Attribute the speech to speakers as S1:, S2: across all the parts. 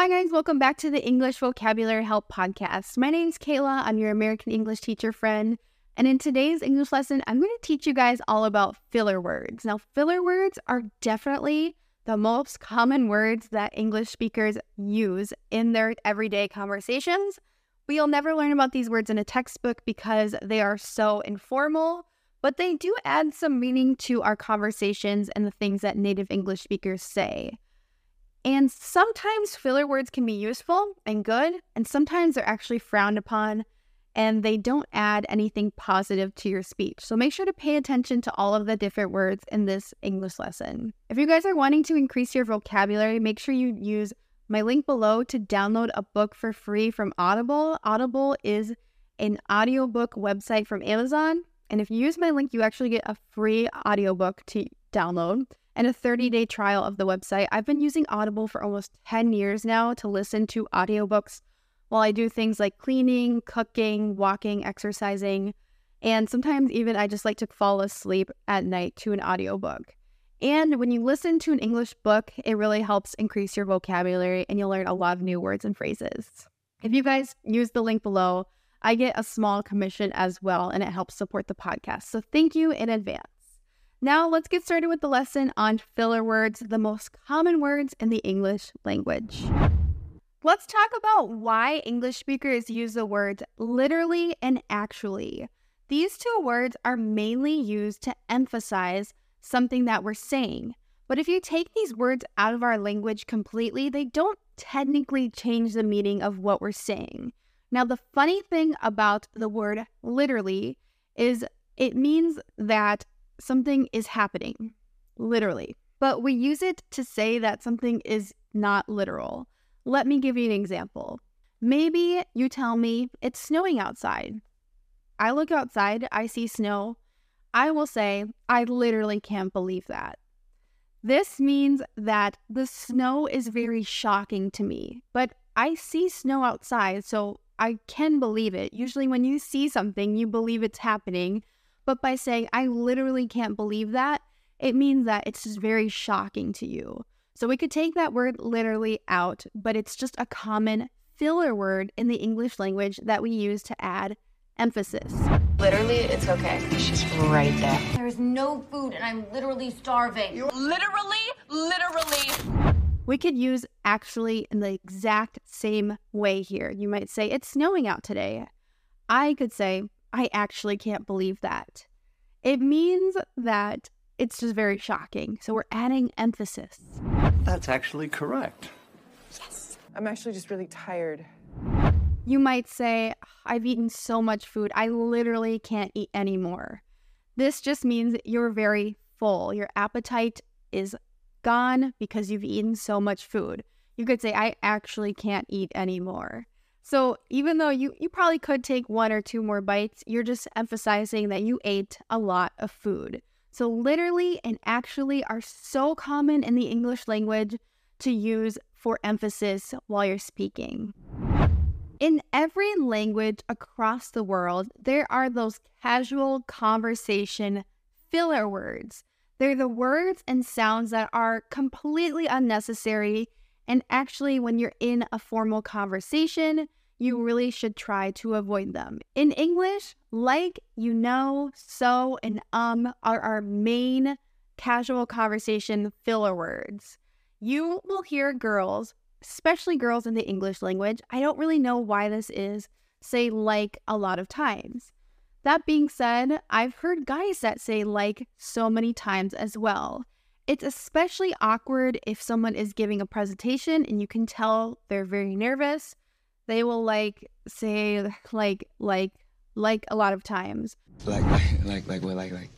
S1: Hi, guys. Welcome back to the English Vocabulary Help Podcast. My name is Kayla. I'm your American English teacher friend. And in today's English lesson, I'm going to teach you guys all about filler words. Now, filler words are definitely the most common words that English speakers use in their everyday conversations. But you'll never learn about these words in a textbook because they are so informal, but they do add some meaning to our conversations and the things that native English speakers say. And sometimes filler words can be useful and good, and sometimes they're actually frowned upon and they don't add anything positive to your speech. So make sure to pay attention to all of the different words in this English lesson. If you guys are wanting to increase your vocabulary, make sure you use my link below to download a book for free from Audible. Audible is an audiobook website from Amazon. And if you use my link, you actually get a free audiobook to download and a 30 day trial of the website. I've been using Audible for almost 10 years now to listen to audiobooks while I do things like cleaning, cooking, walking, exercising, and sometimes even I just like to fall asleep at night to an audiobook. And when you listen to an English book, it really helps increase your vocabulary and you'll learn a lot of new words and phrases. If you guys use the link below, I get a small commission as well, and it helps support the podcast. So thank you in advance. Now let's get started with the lesson on filler words, the most common words in the English language. Let's talk about why English speakers use the words literally and actually. These two words are mainly used to emphasize something that we're saying. But if you take these words out of our language completely, they don't technically change the meaning of what we're saying. Now, the funny thing about the word literally is it means that something is happening, literally. But we use it to say that something is not literal. Let me give you an example. Maybe you tell me it's snowing outside. I look outside, I see snow. I will say, I literally can't believe that. This means that the snow is very shocking to me, but I see snow outside, so I can believe it. Usually, when you see something, you believe it's happening. But by saying, I literally can't believe that, it means that it's just very shocking to you. So we could take that word literally out, but it's just a common filler word in the English language that we use to add emphasis.
S2: Literally, it's okay. She's right there.
S3: There is no food and I'm literally starving.
S2: You're literally, literally.
S1: We could use actually in the exact same way here. You might say, It's snowing out today. I could say, I actually can't believe that. It means that it's just very shocking. So we're adding emphasis.
S4: That's actually correct.
S2: Yes. I'm actually just really tired.
S1: You might say, I've eaten so much food, I literally can't eat anymore. This just means you're very full. Your appetite is gone because you've eaten so much food. You could say, I actually can't eat anymore. So even though you, you probably could take one or two more bites, you're just emphasizing that you ate a lot of food. So literally and actually are so common in the English language to use for emphasis while you're speaking. In every language across the world, there are those casual conversation filler words. They're the words and sounds that are completely unnecessary. And actually, when you're in a formal conversation, you really should try to avoid them. In English, like, you know, so, and um are our main casual conversation filler words. You will hear girls, especially girls in the English language, I don't really know why this is, say like a lot of times. That being said, I've heard guys that say like so many times as well. It's especially awkward if someone is giving a presentation and you can tell they're very nervous they will like say like like like a lot of times.
S5: Like like like what like like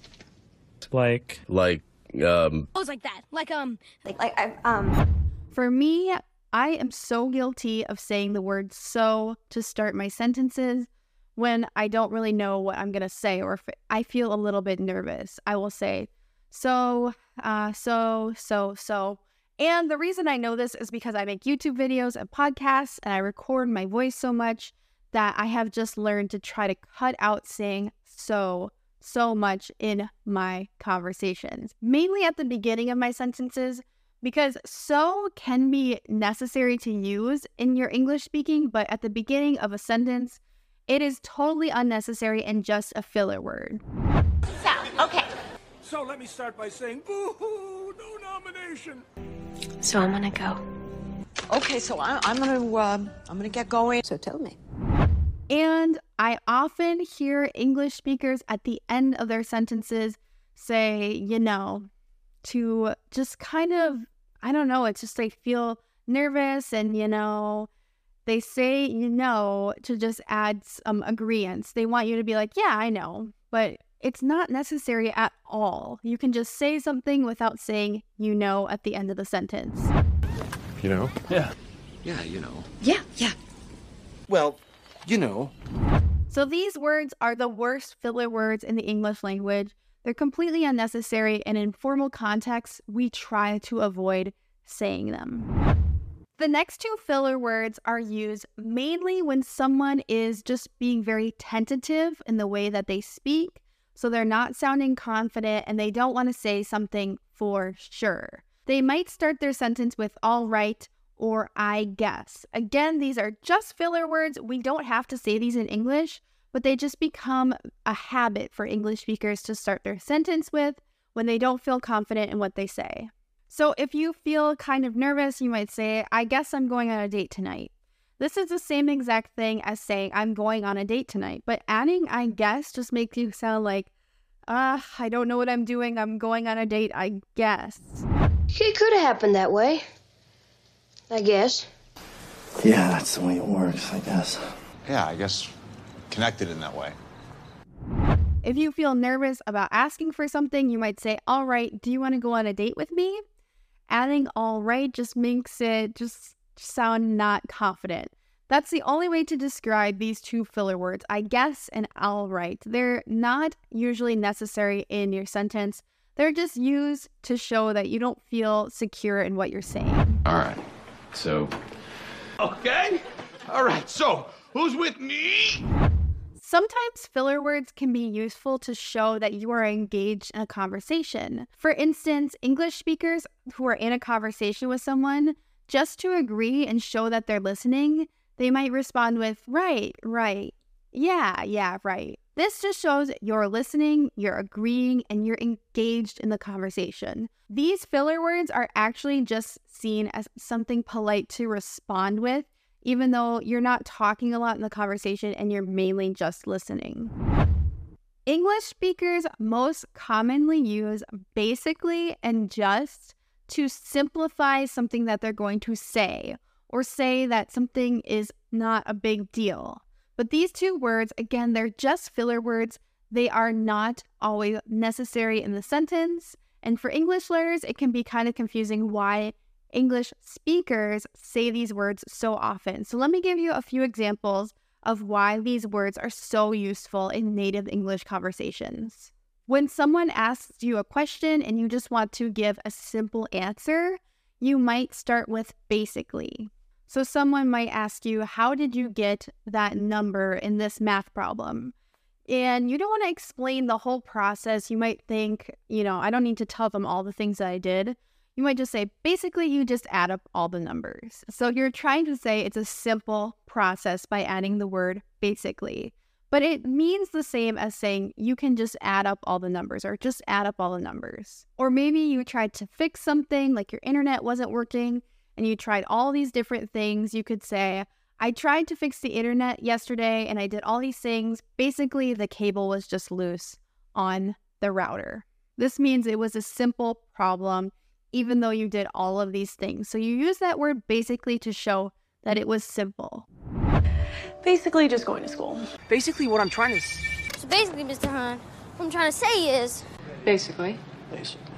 S6: like
S7: like um
S3: I was like that. Like um
S8: like like I um
S1: For me, I am so guilty of saying the word so to start my sentences when I don't really know what I'm going to say or if I feel a little bit nervous. I will say so uh so so so and the reason I know this is because I make YouTube videos and podcasts and I record my voice so much that I have just learned to try to cut out saying so, so much in my conversations, mainly at the beginning of my sentences. because so can be necessary to use in your English speaking, but at the beginning of a sentence, it is totally unnecessary and just a filler word.
S3: So, okay.
S6: So let me start by saying, boo-hoo, no nomination.
S8: So I'm gonna go.
S7: Okay, so I, I'm gonna uh, I'm gonna get going.
S8: So tell me.
S1: And I often hear English speakers at the end of their sentences say, you know, to just kind of, I don't know, it's just they feel nervous and, you know, they say, you know, to just add some agreements. They want you to be like, yeah, I know, but it's not necessary at all. You can just say something without saying, you know, at the end of the sentence.
S6: You know?
S4: Yeah. Yeah, you know.
S8: Yeah, yeah.
S5: Well, you know.
S1: So these words are the worst filler words in the English language. They're completely unnecessary, and in formal contexts, we try to avoid saying them. The next two filler words are used mainly when someone is just being very tentative in the way that they speak. So they're not sounding confident and they don't want to say something for sure. They might start their sentence with all right or I guess. Again, these are just filler words. We don't have to say these in English, but they just become a habit for English speakers to start their sentence with when they don't feel confident in what they say. So if you feel kind of nervous, you might say, I guess I'm going on a date tonight. This is the same exact thing as saying, I'm going on a date tonight, but adding I guess just makes you sound like, uh, I don't know what I'm doing. I'm going on a date, I guess.
S9: It could have happened that way. I guess.
S5: Yeah, that's the way it works, I guess.
S10: Yeah, I guess connected in that way.
S1: If you feel nervous about asking for something, you might say, All right, do you want to go on a date with me? Adding all right just makes it just sound not confident. That's the only way to describe these two filler words, I guess and all right. They're not usually necessary in your sentence. They're just used to show that you don't feel secure in what you're saying.
S4: All right. So,
S6: Okay. All right, so who's with me?
S1: Sometimes filler words can be useful to show that you are engaged in a conversation. For instance, English speakers who are in a conversation with someone, just to agree and show that they're listening, they might respond with, right, right, yeah, yeah, right. This just shows you're listening, you're agreeing, and you're engaged in the conversation. These filler words are actually just seen as something polite to respond with, even though you're not talking a lot in the conversation and you're mainly just listening. English speakers most commonly use basically and just to simplify something that they're going to say or say that something is not a big deal. But these two words, again, they're just filler words. They are not always necessary in the sentence. And for English learners, it can be kind of confusing why English speakers say these words so often. So let me give you a few examples of why these words are so useful in native English conversations. When someone asks you a question and you just want to give a simple answer, you might start with basically. So someone might ask you, How did you get that number in this math problem? And you don't want to explain the whole process. You might think, you know, I don't need to tell them all the things that I did. You might just say, basically, you just add up all the numbers. So you're trying to say it's a simple process by adding the word basically. But it means the same as saying you can just add up all the numbers or just add up all the numbers. Or maybe you tried to fix something like your internet wasn't working and you tried all these different things. You could say, I tried to fix the internet yesterday and I did all these things. Basically, the cable was just loose on the router. This means it was a simple problem, even though you did all of these things. So you use that word basically to show that it was simple.
S11: Basically, just going to school.
S7: Basically, what I'm trying to.
S3: So basically, Mr. Hunt, what I'm trying to say is.
S11: Basically.
S5: Basically.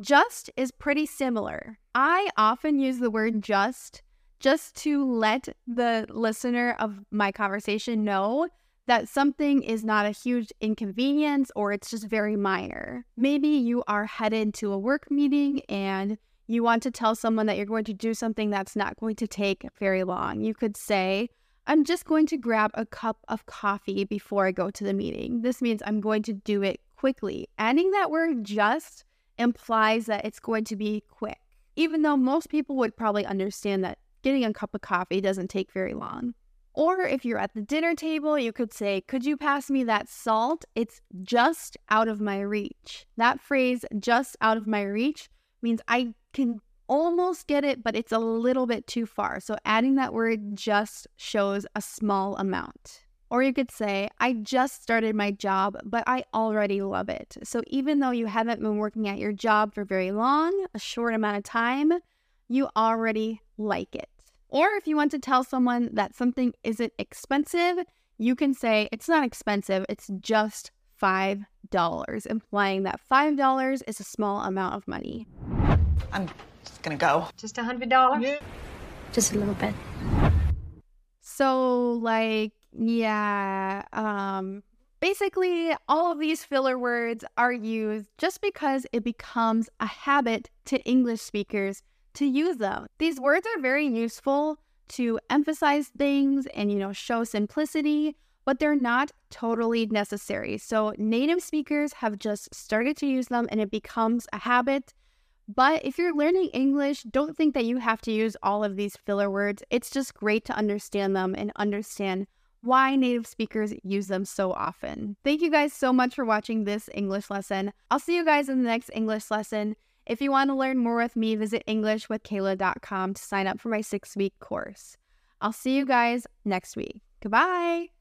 S1: Just is pretty similar. I often use the word just just to let the listener of my conversation know that something is not a huge inconvenience or it's just very minor. Maybe you are headed to a work meeting and you want to tell someone that you're going to do something that's not going to take very long. You could say, I'm just going to grab a cup of coffee before I go to the meeting. This means I'm going to do it quickly. Adding that word just implies that it's going to be quick. even though most people would probably understand that getting a cup of coffee doesn't take very long. Or if you're at the dinner table, you could say, Could you pass me that salt? It's just out of my reach. That phrase, just out of my reach, means I can almost get it, but it's a little bit too far. So adding that word just shows a small amount. Or you could say, I just started my job, but I already love it. So even though you haven't been working at your job for very long, a short amount of time, you already like it. Or if you want to tell someone that something isn't expensive, you can say, it's not expensive, it's just $5, implying that $5 is a small amount of money.
S7: I'm just gonna go.
S11: Just a hundred dollars?
S8: Yeah. Just a little bit.
S1: So, like, yeah, um, basically, all of these filler words are used just because it becomes a habit to English speakers to use them. These words are very useful to emphasize things and, you know, show simplicity, but they're not totally necessary. So, native speakers have just started to use them and it becomes a habit. But if you're learning English, don't think that you have to use all of these filler words. It's just great to understand them and understand why native speakers use them so often. Thank you guys so much for watching this English lesson. I'll see you guys in the next English lesson. If you want to learn more with me, visit EnglishWithKayla.com to sign up for my six week course. I'll see you guys next week. Goodbye.